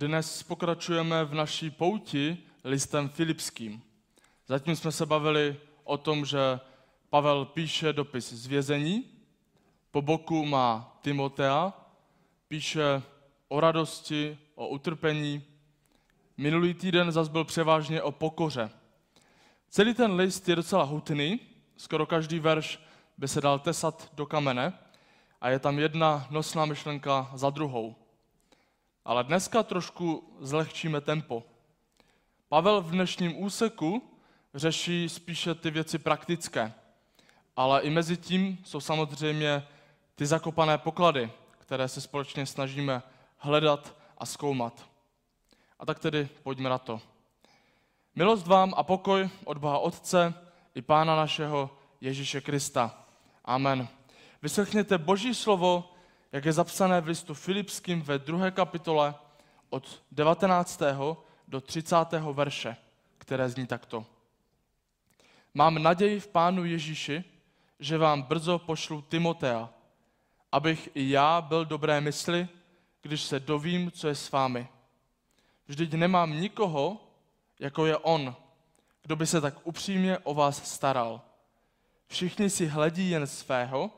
Dnes pokračujeme v naší pouti listem Filipským. Zatím jsme se bavili o tom, že Pavel píše dopis z vězení, po boku má Timotea, píše o radosti, o utrpení. Minulý týden zas byl převážně o pokoře. Celý ten list je docela hutný, skoro každý verš by se dal tesat do kamene a je tam jedna nosná myšlenka za druhou. Ale dneska trošku zlehčíme tempo. Pavel v dnešním úseku řeší spíše ty věci praktické, ale i mezi tím jsou samozřejmě ty zakopané poklady, které se společně snažíme hledat a zkoumat. A tak tedy pojďme na to. Milost vám a pokoj od Boha Otce i Pána našeho Ježíše Krista. Amen. Vyslechněte Boží slovo, jak je zapsané v listu Filipským ve druhé kapitole od 19. do 30. verše, které zní takto. Mám naději v Pánu Ježíši, že vám brzo pošlu Timotea, abych i já byl dobré mysli, když se dovím, co je s vámi. Vždyť nemám nikoho, jako je on, kdo by se tak upřímně o vás staral. Všichni si hledí jen svého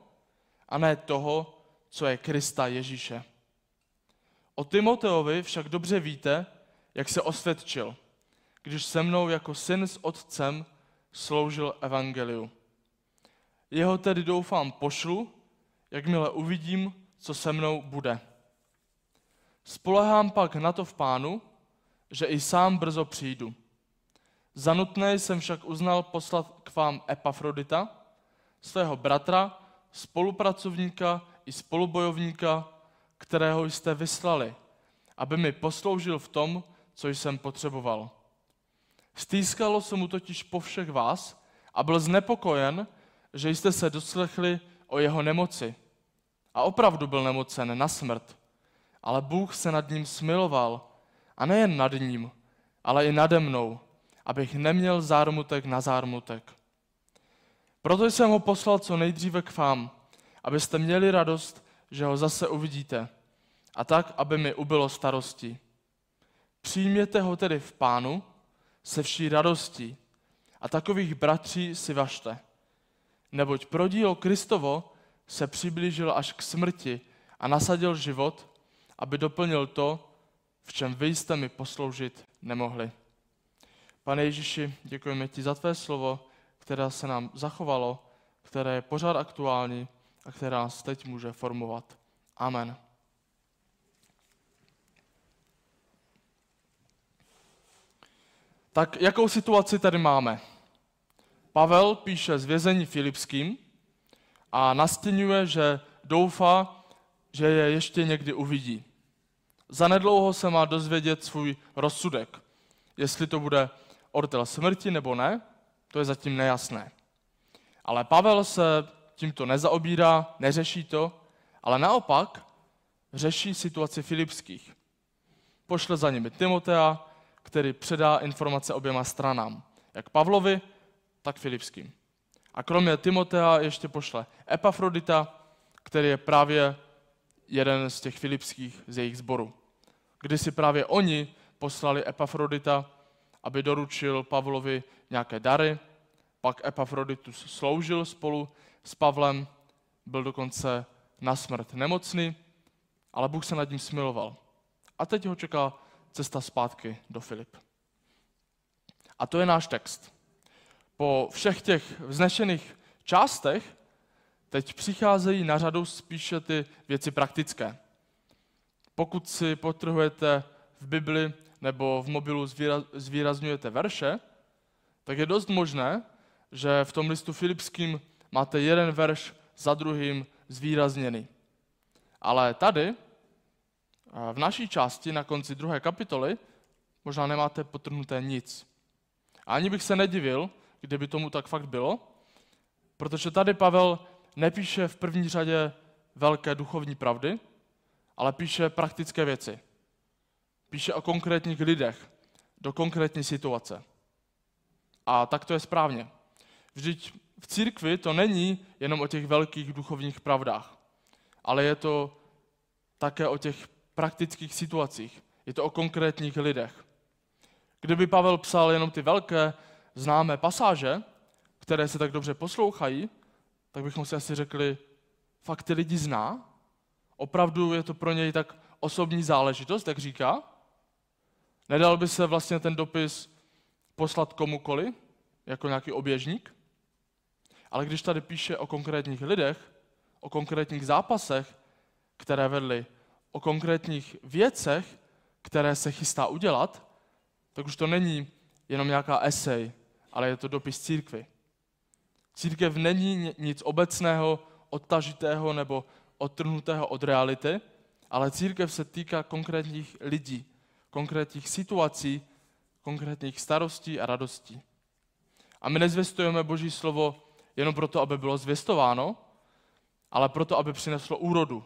a ne toho, co je Krista Ježíše. O Timoteovi však dobře víte, jak se osvědčil, když se mnou jako syn s otcem sloužil evangeliu. Jeho tedy doufám pošlu, jakmile uvidím, co se mnou bude. Spolehám pak na to v pánu, že i sám brzo přijdu. Za nutné jsem však uznal poslat k vám Epafrodita, svého bratra, spolupracovníka i spolubojovníka, kterého jste vyslali, aby mi posloužil v tom, co jsem potřeboval. Stýskalo se mu totiž po všech vás a byl znepokojen, že jste se doslechli o jeho nemoci. A opravdu byl nemocen na smrt. Ale Bůh se nad ním smiloval a nejen nad ním, ale i nade mnou, abych neměl zármutek na zármutek. Proto jsem ho poslal co nejdříve k vám, abyste měli radost, že ho zase uvidíte, a tak, aby mi ubylo starosti. Přijměte ho tedy v pánu se vší radostí a takových bratří si vašte. Neboť pro dílo Kristovo se přiblížil až k smrti a nasadil život, aby doplnil to, v čem vy jste mi posloužit nemohli. Pane Ježíši, děkujeme ti za tvé slovo, které se nám zachovalo, které je pořád aktuální a které nás teď může formovat. Amen. Tak jakou situaci tady máme? Pavel píše z vězení Filipským a nastěňuje, že doufá, že je ještě někdy uvidí. Zanedlouho se má dozvědět svůj rozsudek. Jestli to bude ortel smrti nebo ne, to je zatím nejasné. Ale Pavel se tímto nezaobírá, neřeší to, ale naopak řeší situaci filipských. Pošle za nimi Timotea, který předá informace oběma stranám, jak Pavlovi, tak filipským. A kromě Timotea ještě pošle Epafrodita, který je právě jeden z těch filipských z jejich sboru. Kdy si právě oni poslali Epafrodita, aby doručil Pavlovi nějaké dary, pak Epafroditus sloužil spolu s Pavlem, byl dokonce na smrt nemocný, ale Bůh se nad ním smiloval. A teď ho čeká cesta zpátky do Filip. A to je náš text. Po všech těch vznešených částech teď přicházejí na řadu spíše ty věci praktické. Pokud si potrhujete v Bibli nebo v mobilu zvýrazňujete verše, tak je dost možné, že v tom listu Filipským máte jeden verš za druhým zvýrazněný. Ale tady, v naší části, na konci druhé kapitoly, možná nemáte potrhnuté nic. A ani bych se nedivil, kdyby tomu tak fakt bylo, protože tady Pavel nepíše v první řadě velké duchovní pravdy, ale píše praktické věci. Píše o konkrétních lidech, do konkrétní situace. A tak to je správně. Vždyť v církvi to není jenom o těch velkých duchovních pravdách, ale je to také o těch praktických situacích, Je to o konkrétních lidech. Kdyby Pavel psal jenom ty velké známé pasáže, které se tak dobře poslouchají, tak bychom si asi řekli, fakt ty lidi zná? Opravdu je to pro něj tak osobní záležitost, jak říká? Nedal by se vlastně ten dopis poslat komukoli, jako nějaký oběžník? Ale když tady píše o konkrétních lidech, o konkrétních zápasech, které vedli, o konkrétních věcech, které se chystá udělat, tak už to není jenom nějaká esej, ale je to dopis církvy. Církev není nic obecného, odtažitého nebo odtrhnutého od reality, ale církev se týká konkrétních lidí, konkrétních situací, konkrétních starostí a radostí. A my nezvěstujeme Boží slovo jenom proto, aby bylo zvěstováno, ale proto, aby přineslo úrodu.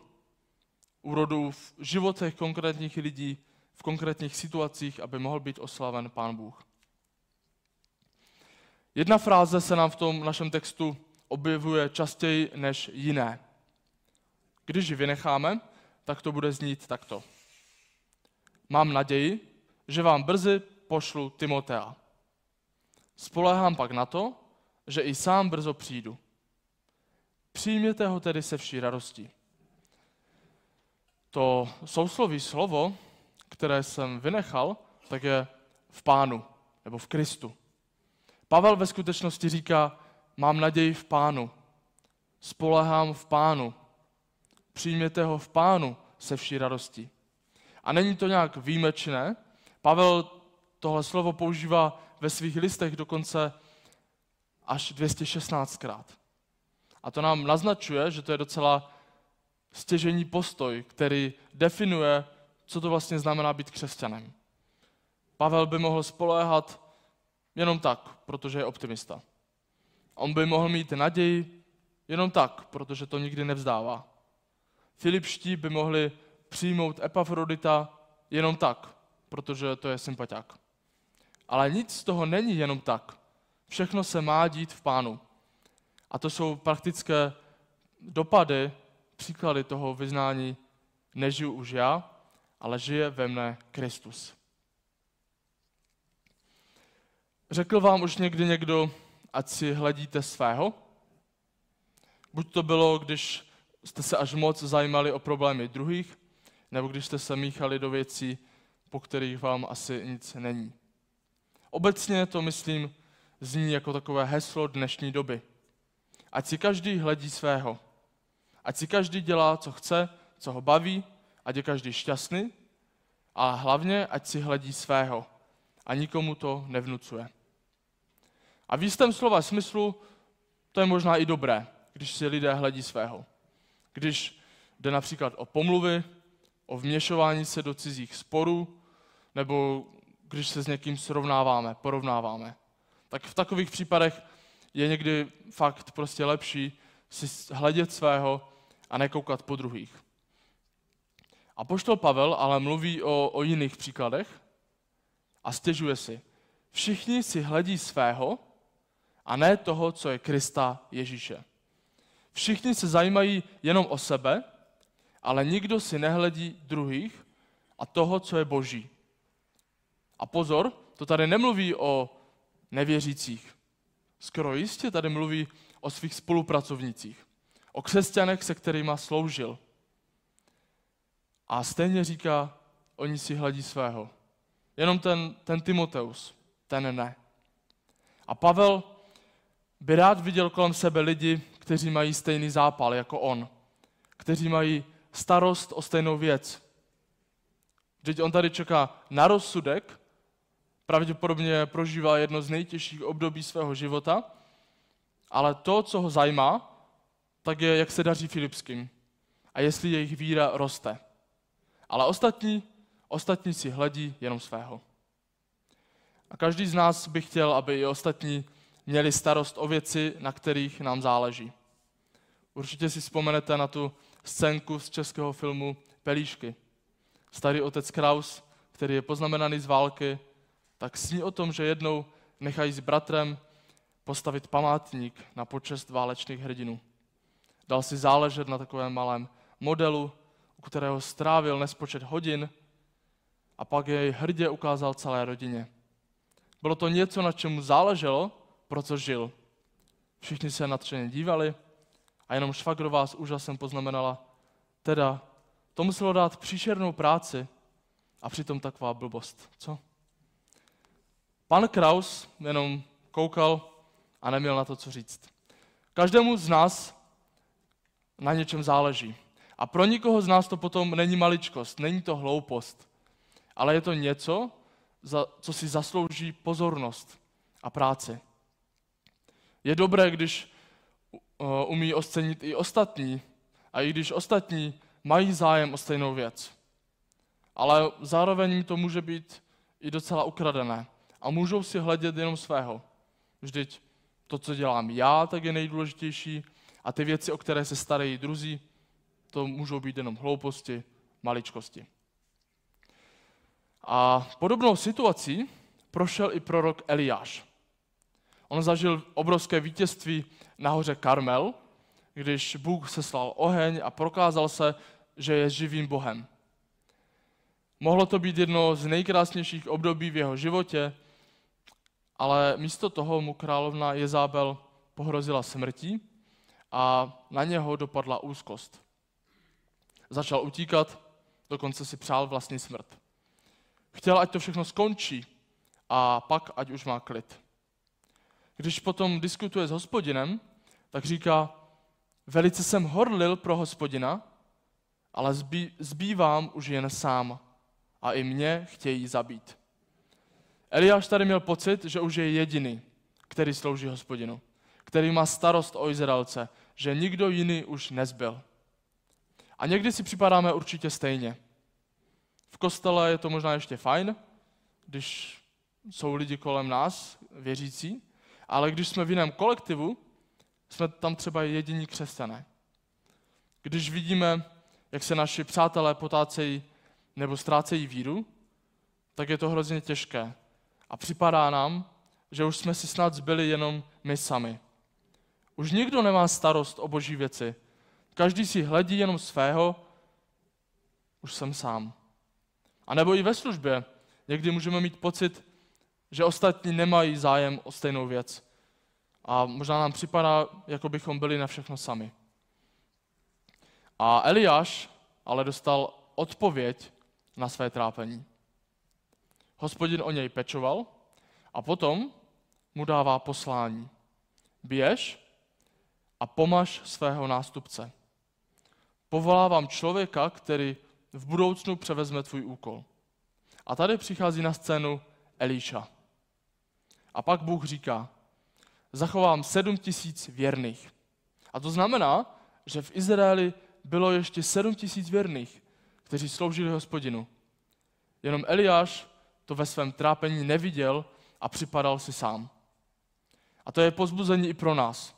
Úrodu v životech konkrétních lidí, v konkrétních situacích, aby mohl být oslaven Pán Bůh. Jedna fráze se nám v tom našem textu objevuje častěji než jiné. Když ji vynecháme, tak to bude znít takto. Mám naději, že vám brzy pošlu Timotea. Spolehám pak na to, že i sám brzo přijdu. Přijměte ho tedy se vší radostí. To sousloví slovo, které jsem vynechal, tak je v pánu nebo v Kristu. Pavel ve skutečnosti říká, mám naději v pánu, spolehám v pánu, přijměte ho v pánu se vší radostí. A není to nějak výjimečné. Pavel tohle slovo používá ve svých listech dokonce až 216krát. A to nám naznačuje, že to je docela stěžení postoj, který definuje, co to vlastně znamená být křesťanem. Pavel by mohl spoléhat jenom tak, protože je optimista. On by mohl mít naději jenom tak, protože to nikdy nevzdává. Filipští by mohli přijmout Epafrodita jenom tak, protože to je sympatiák. Ale nic z toho není jenom tak. Všechno se má dít v pánu. A to jsou praktické dopady, příklady toho vyznání nežiju už já, ale žije ve mne Kristus. Řekl vám už někdy někdo, ať si hledíte svého? Buď to bylo, když jste se až moc zajímali o problémy druhých, nebo když jste se míchali do věcí, po kterých vám asi nic není. Obecně to, myslím, zní jako takové heslo dnešní doby. Ať si každý hledí svého. Ať si každý dělá, co chce, co ho baví, ať je každý šťastný, a hlavně, ať si hledí svého a nikomu to nevnucuje. A v jistém slova smyslu to je možná i dobré, když si lidé hledí svého. Když jde například o pomluvy, o vměšování se do cizích sporů, nebo když se s někým srovnáváme, porovnáváme. Tak v takových případech je někdy fakt prostě lepší si hledět svého a nekoukat po druhých. A poštol Pavel ale mluví o, o jiných příkladech a stěžuje si. Všichni si hledí svého a ne toho, co je Krista Ježíše. Všichni se zajímají jenom o sebe, ale nikdo si nehledí druhých a toho, co je boží. A pozor, to tady nemluví o nevěřících. Skoro jistě tady mluví o svých spolupracovnících, o křesťanech, se kterými sloužil. A stejně říká, oni si hledí svého. Jenom ten, ten Timoteus, ten ne. A Pavel by rád viděl kolem sebe lidi, kteří mají stejný zápal jako on, kteří mají starost o stejnou věc. Vždyť on tady čeká na rozsudek, pravděpodobně prožívá jedno z nejtěžších období svého života, ale to, co ho zajímá, tak je, jak se daří Filipským a jestli jejich víra roste. Ale ostatní, ostatní si hledí jenom svého. A každý z nás by chtěl, aby i ostatní měli starost o věci, na kterých nám záleží. Určitě si vzpomenete na tu scénku z českého filmu Pelíšky. Starý otec Kraus, který je poznamenaný z války, tak sní o tom, že jednou nechají s bratrem postavit památník na počest válečných hrdinů. Dal si záležet na takovém malém modelu, u kterého strávil nespočet hodin a pak jej hrdě ukázal celé rodině. Bylo to něco, na čemu záleželo, pro co žil. Všichni se natřeně dívali a jenom švagrová s úžasem poznamenala, teda to muselo dát příšernou práci a přitom taková blbost, co? Pan Kraus jenom koukal a neměl na to, co říct. Každému z nás na něčem záleží. A pro nikoho z nás to potom není maličkost, není to hloupost, ale je to něco, za, co si zaslouží pozornost a práci. Je dobré, když uh, umí ocenit i ostatní, a i když ostatní mají zájem o stejnou věc. Ale zároveň to může být i docela ukradené. A můžou si hledět jenom svého. Vždyť to, co dělám já, tak je nejdůležitější a ty věci, o které se starají druzí, to můžou být jenom hlouposti, maličkosti. A podobnou situací prošel i prorok Eliáš. On zažil obrovské vítězství na hoře Karmel, když Bůh seslal oheň a prokázal se, že je živým Bohem. Mohlo to být jedno z nejkrásnějších období v jeho životě, ale místo toho mu královna Jezábel pohrozila smrtí a na něho dopadla úzkost. Začal utíkat, dokonce si přál vlastní smrt. Chtěl, ať to všechno skončí a pak, ať už má klid. Když potom diskutuje s hospodinem, tak říká, velice jsem horlil pro hospodina, ale zbý, zbývám už jen sám a i mě chtějí zabít. Eliáš tady měl pocit, že už je jediný, který slouží hospodinu, který má starost o Izraelce, že nikdo jiný už nezbyl. A někdy si připadáme určitě stejně. V kostele je to možná ještě fajn, když jsou lidi kolem nás, věřící, ale když jsme v jiném kolektivu, jsme tam třeba jediní křesťané. Když vidíme, jak se naši přátelé potácejí nebo ztrácejí víru, tak je to hrozně těžké. A připadá nám, že už jsme si snad zbyli jenom my sami. Už nikdo nemá starost o boží věci. Každý si hledí jenom svého, už jsem sám. A nebo i ve službě. Někdy můžeme mít pocit, že ostatní nemají zájem o stejnou věc. A možná nám připadá, jako bychom byli na všechno sami. A Eliáš ale dostal odpověď na své trápení. Hospodin o něj pečoval a potom mu dává poslání. Běž a pomaž svého nástupce. Povolávám člověka, který v budoucnu převezme tvůj úkol. A tady přichází na scénu Elíša. A pak Bůh říká, zachovám sedm tisíc věrných. A to znamená, že v Izraeli bylo ještě sedm tisíc věrných, kteří sloužili hospodinu. Jenom Eliáš to ve svém trápení neviděl a připadal si sám. A to je pozbuzení i pro nás.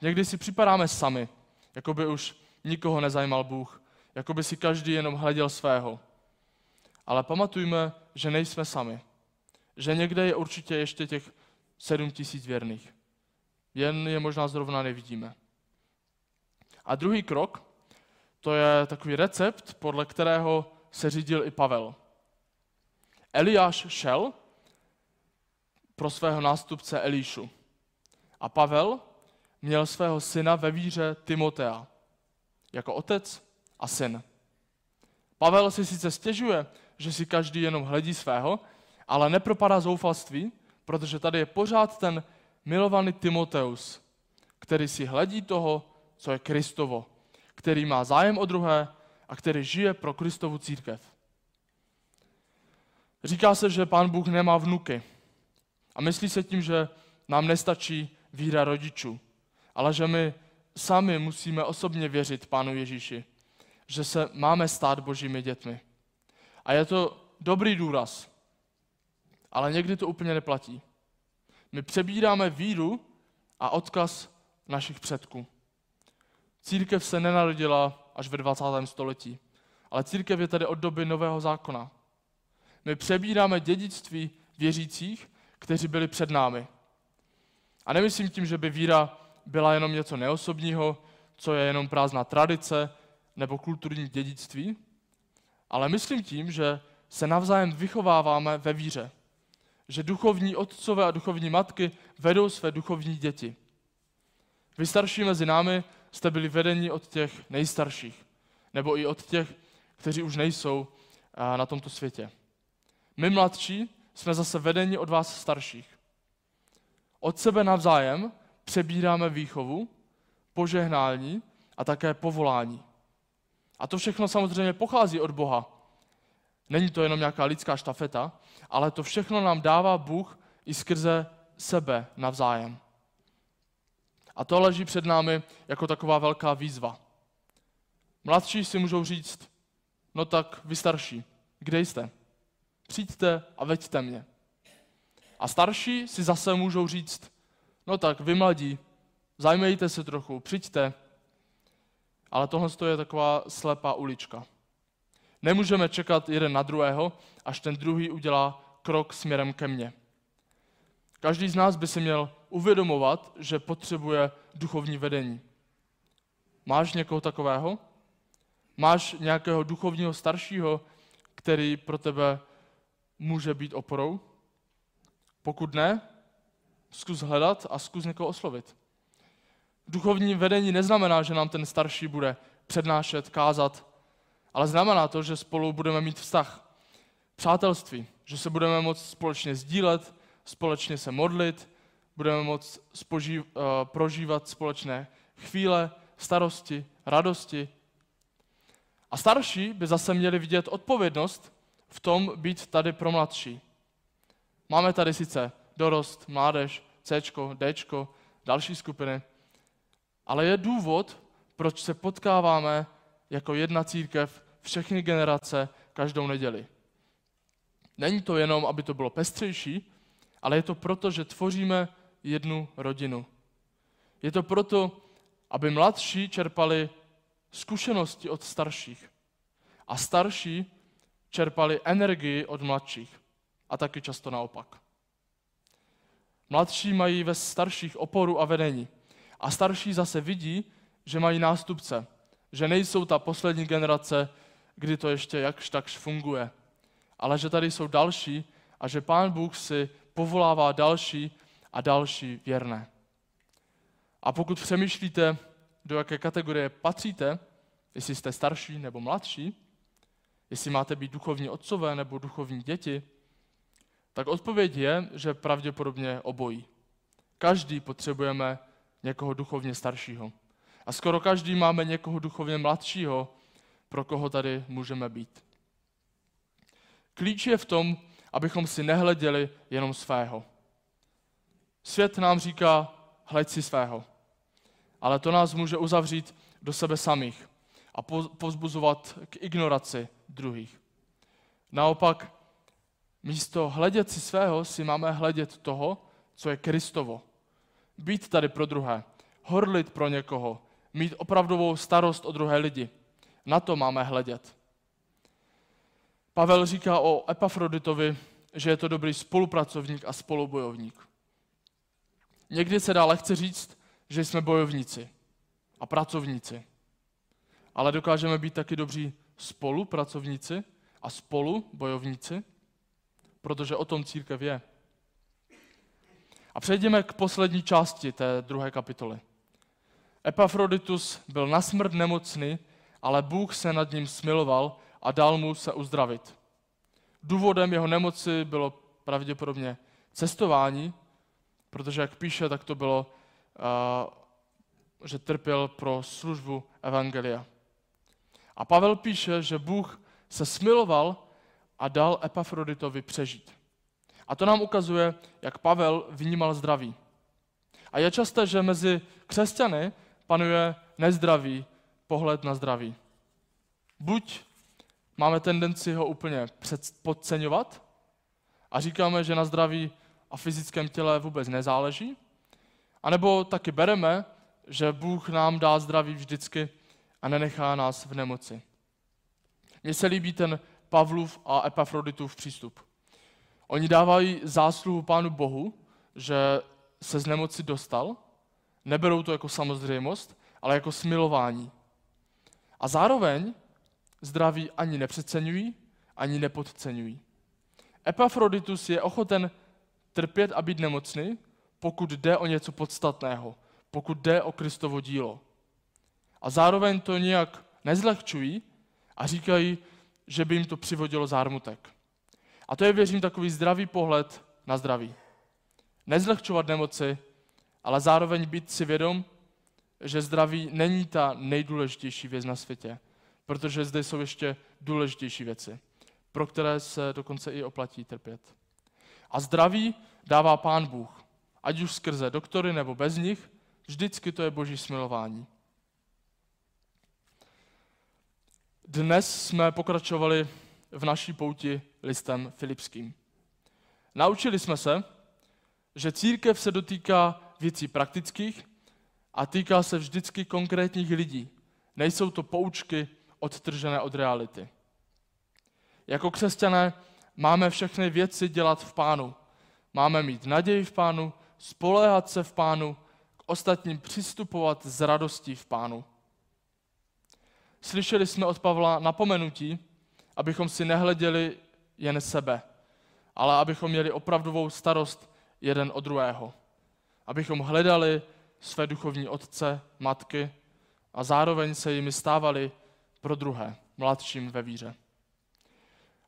Někdy si připadáme sami, jako by už nikoho nezajímal Bůh, jako by si každý jenom hleděl svého. Ale pamatujme, že nejsme sami. Že někde je určitě ještě těch sedm tisíc věrných. Jen je možná zrovna nevidíme. A druhý krok, to je takový recept, podle kterého se řídil i Pavel. Eliáš šel pro svého nástupce Elíšu. A Pavel měl svého syna ve víře Timotea jako otec a syn. Pavel si sice stěžuje, že si každý jenom hledí svého, ale nepropadá zoufalství, protože tady je pořád ten milovaný Timoteus, který si hledí toho, co je Kristovo, který má zájem o druhé a který žije pro Kristovu církev. Říká se, že pán Bůh nemá vnuky. A myslí se tím, že nám nestačí víra rodičů, ale že my sami musíme osobně věřit Pánu Ježíši, že se máme stát božími dětmi. A je to dobrý důraz, ale někdy to úplně neplatí. My přebíráme víru a odkaz našich předků. Církev se nenarodila až ve 20. století, ale církev je tady od doby Nového zákona. My přebíráme dědictví věřících, kteří byli před námi. A nemyslím tím, že by víra byla jenom něco neosobního, co je jenom prázdná tradice nebo kulturní dědictví, ale myslím tím, že se navzájem vychováváme ve víře. Že duchovní otcové a duchovní matky vedou své duchovní děti. Vy starší mezi námi jste byli vedeni od těch nejstarších, nebo i od těch, kteří už nejsou na tomto světě. My mladší jsme zase vedeni od vás starších. Od sebe navzájem přebíráme výchovu, požehnání a také povolání. A to všechno samozřejmě pochází od Boha. Není to jenom nějaká lidská štafeta, ale to všechno nám dává Bůh i skrze sebe navzájem. A to leží před námi jako taková velká výzva. Mladší si můžou říct, no tak vy starší, kde jste? Přijďte a veďte mě. A starší si zase můžou říct, no tak vy mladí, zajmejte se trochu, přijďte. Ale tohle je taková slepá ulička. Nemůžeme čekat jeden na druhého, až ten druhý udělá krok směrem ke mně. Každý z nás by si měl uvědomovat, že potřebuje duchovní vedení. Máš někoho takového? Máš nějakého duchovního staršího, který pro tebe může být oporou? Pokud ne, zkus hledat a zkus někoho oslovit. Duchovní vedení neznamená, že nám ten starší bude přednášet, kázat, ale znamená to, že spolu budeme mít vztah, přátelství, že se budeme moct společně sdílet, společně se modlit, budeme moct spožív, uh, prožívat společné chvíle, starosti, radosti. A starší by zase měli vidět odpovědnost v tom být tady pro mladší. Máme tady sice dorost, mládež, C, D, další skupiny, ale je důvod, proč se potkáváme jako jedna církev všechny generace každou neděli. Není to jenom, aby to bylo pestřejší, ale je to proto, že tvoříme jednu rodinu. Je to proto, aby mladší čerpali zkušenosti od starších a starší čerpali energii od mladších a taky často naopak. Mladší mají ve starších oporu a vedení a starší zase vidí, že mají nástupce, že nejsou ta poslední generace, kdy to ještě jakž takž funguje, ale že tady jsou další a že Pán Bůh si povolává další a další věrné. A pokud přemýšlíte, do jaké kategorie patříte, jestli jste starší nebo mladší, jestli máte být duchovní otcové nebo duchovní děti, tak odpověď je, že pravděpodobně obojí. Každý potřebujeme někoho duchovně staršího. A skoro každý máme někoho duchovně mladšího, pro koho tady můžeme být. Klíč je v tom, abychom si nehleděli jenom svého. Svět nám říká, hleď si svého. Ale to nás může uzavřít do sebe samých a pozbuzovat k ignoraci druhých. Naopak, místo hledět si svého si máme hledět toho, co je Kristovo. Být tady pro druhé, horlit pro někoho, mít opravdovou starost o druhé lidi. Na to máme hledět. Pavel říká o Epafroditovi, že je to dobrý spolupracovník a spolubojovník. Někdy se dá lehce říct, že jsme bojovníci a pracovníci. Ale dokážeme být taky dobří spolupracovníci a spolubojovníci, protože o tom církev je. A přejdeme k poslední části té druhé kapitoly. Epafroditus byl na smrt nemocný, ale Bůh se nad ním smiloval a dal mu se uzdravit. Důvodem jeho nemoci bylo pravděpodobně cestování, protože jak píše, tak to bylo, že trpěl pro službu Evangelia. A Pavel píše, že Bůh se smiloval a dal Epafroditovi přežít. A to nám ukazuje, jak Pavel vnímal zdraví. A je časté, že mezi křesťany panuje nezdravý pohled na zdraví. Buď máme tendenci ho úplně podceňovat a říkáme, že na zdraví a fyzickém těle vůbec nezáleží, anebo taky bereme, že Bůh nám dá zdraví vždycky a nenechá nás v nemoci. Mně se líbí ten Pavlův a Epafroditův přístup. Oni dávají zásluhu Pánu Bohu, že se z nemoci dostal, neberou to jako samozřejmost, ale jako smilování. A zároveň zdraví ani nepřeceňují, ani nepodceňují. Epafroditus je ochoten trpět a být nemocný, pokud jde o něco podstatného, pokud jde o Kristovo dílo. A zároveň to nijak nezlehčují a říkají, že by jim to přivodilo zármutek. A to je, věřím, takový zdravý pohled na zdraví. Nezlehčovat nemoci, ale zároveň být si vědom, že zdraví není ta nejdůležitější věc na světě, protože zde jsou ještě důležitější věci, pro které se dokonce i oplatí trpět. A zdraví dává Pán Bůh, ať už skrze doktory nebo bez nich, vždycky to je boží smilování. Dnes jsme pokračovali v naší pouti listem Filipským. Naučili jsme se, že církev se dotýká věcí praktických a týká se vždycky konkrétních lidí. Nejsou to poučky odtržené od reality. Jako křesťané máme všechny věci dělat v pánu. Máme mít naději v pánu, spoléhat se v pánu, k ostatním přistupovat s radostí v pánu. Slyšeli jsme od Pavla napomenutí, abychom si nehleděli jen sebe, ale abychom měli opravdovou starost jeden o druhého. Abychom hledali své duchovní otce, matky a zároveň se jimi stávali pro druhé, mladším ve víře.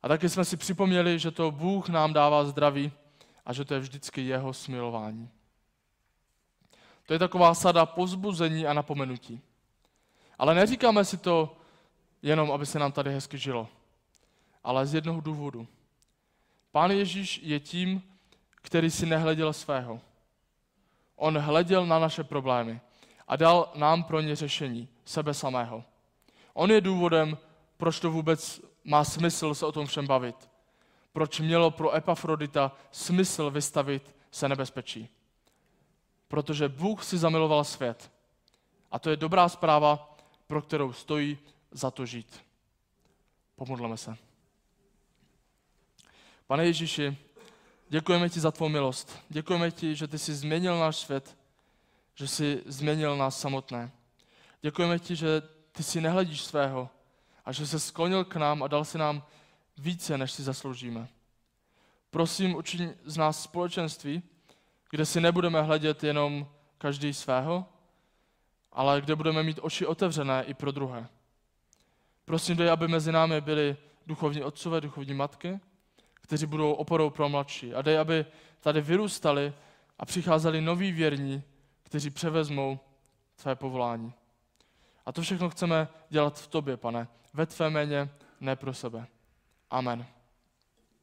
A taky jsme si připomněli, že to Bůh nám dává zdraví a že to je vždycky jeho smilování. To je taková sada pozbuzení a napomenutí. Ale neříkáme si to jenom, aby se nám tady hezky žilo, ale z jednoho důvodu. Pán Ježíš je tím, který si nehleděl svého. On hleděl na naše problémy a dal nám pro ně řešení, sebe samého. On je důvodem, proč to vůbec má smysl se o tom všem bavit. Proč mělo pro Epafrodita smysl vystavit se nebezpečí. Protože Bůh si zamiloval svět. A to je dobrá zpráva, pro kterou stojí za to žít. Pomodleme se. Pane Ježíši, děkujeme ti za tvou milost. Děkujeme ti, že ty jsi změnil náš svět, že jsi změnil nás samotné. Děkujeme ti, že ty si nehledíš svého a že se sklonil k nám a dal si nám více, než si zasloužíme. Prosím, učiň z nás společenství, kde si nebudeme hledět jenom každý svého, ale kde budeme mít oči otevřené i pro druhé. Prosím, dej, aby mezi námi byli duchovní otcové, duchovní matky, kteří budou oporou pro mladší. A dej, aby tady vyrůstali a přicházeli noví věrní, kteří převezmou své povolání. A to všechno chceme dělat v tobě, pane, ve tvé méně, ne pro sebe. Amen.